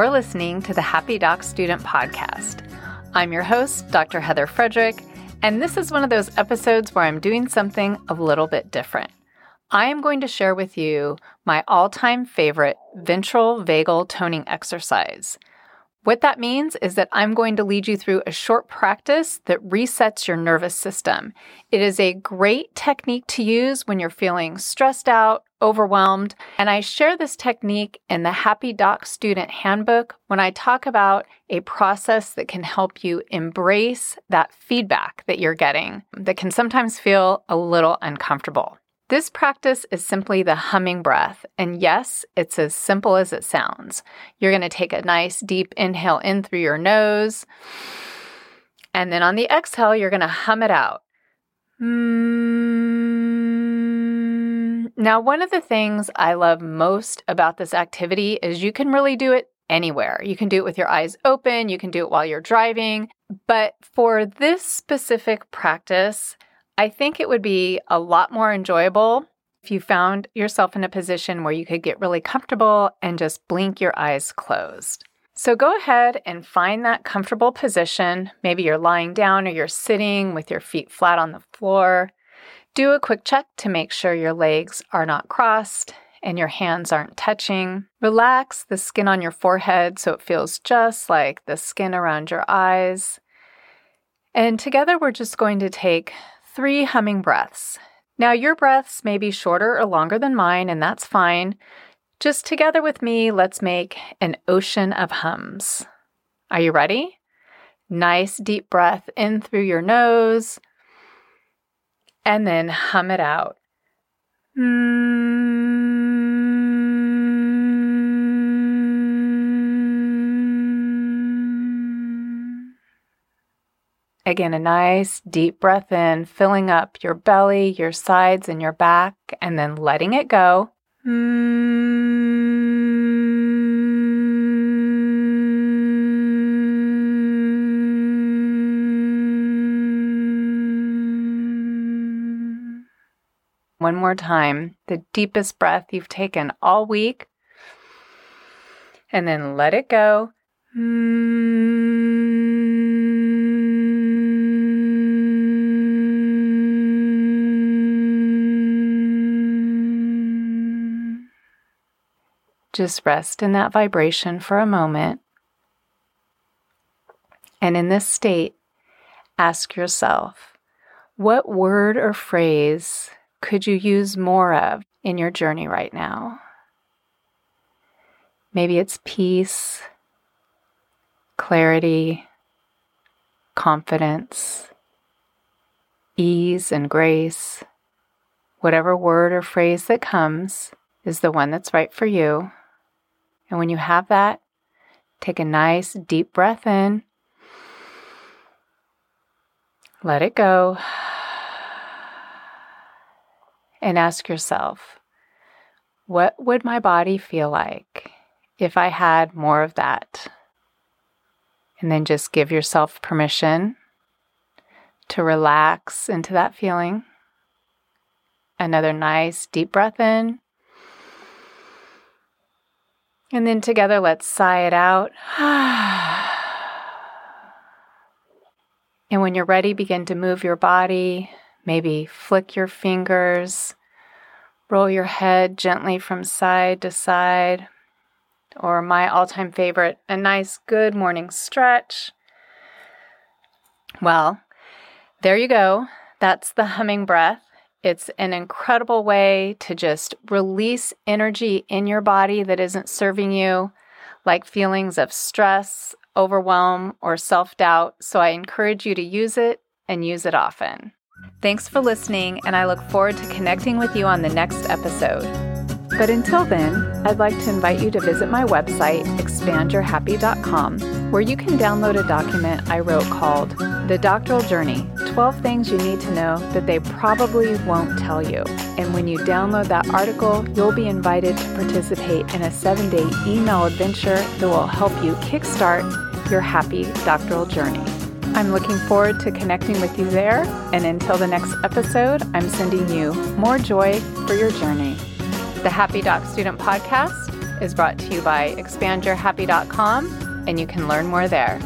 You're listening to the Happy Doc Student Podcast. I'm your host, Dr. Heather Frederick, and this is one of those episodes where I'm doing something a little bit different. I am going to share with you my all time favorite ventral vagal toning exercise. What that means is that I'm going to lead you through a short practice that resets your nervous system. It is a great technique to use when you're feeling stressed out, overwhelmed, and I share this technique in the Happy Doc Student Handbook when I talk about a process that can help you embrace that feedback that you're getting that can sometimes feel a little uncomfortable. This practice is simply the humming breath. And yes, it's as simple as it sounds. You're going to take a nice deep inhale in through your nose. And then on the exhale, you're going to hum it out. Now, one of the things I love most about this activity is you can really do it anywhere. You can do it with your eyes open, you can do it while you're driving. But for this specific practice, I think it would be a lot more enjoyable if you found yourself in a position where you could get really comfortable and just blink your eyes closed. So go ahead and find that comfortable position. Maybe you're lying down or you're sitting with your feet flat on the floor. Do a quick check to make sure your legs are not crossed and your hands aren't touching. Relax the skin on your forehead so it feels just like the skin around your eyes. And together, we're just going to take three humming breaths. Now, your breaths may be shorter or longer than mine, and that's fine. Just together with me, let's make an ocean of hums. Are you ready? Nice deep breath in through your nose, and then hum it out. Mm. Again, a nice deep breath in, filling up your belly, your sides, and your back, and then letting it go. One more time, the deepest breath you've taken all week. And then let it go. Just rest in that vibration for a moment. And in this state, ask yourself what word or phrase could you use more of in your journey right now? Maybe it's peace, clarity, confidence, ease, and grace. Whatever word or phrase that comes is the one that's right for you. And when you have that, take a nice deep breath in. Let it go. And ask yourself, what would my body feel like if I had more of that? And then just give yourself permission to relax into that feeling. Another nice deep breath in. And then together, let's sigh it out. and when you're ready, begin to move your body. Maybe flick your fingers, roll your head gently from side to side. Or my all time favorite, a nice good morning stretch. Well, there you go. That's the humming breath. It's an incredible way to just release energy in your body that isn't serving you, like feelings of stress, overwhelm, or self doubt. So I encourage you to use it and use it often. Thanks for listening, and I look forward to connecting with you on the next episode. But until then, I'd like to invite you to visit my website, expandyourhappy.com, where you can download a document I wrote called The Doctoral Journey 12 Things You Need to Know That They Probably Won't Tell You. And when you download that article, you'll be invited to participate in a seven day email adventure that will help you kickstart your happy doctoral journey. I'm looking forward to connecting with you there, and until the next episode, I'm sending you more joy for your journey. The Happy Doc Student Podcast is brought to you by expandyourhappy.com, and you can learn more there.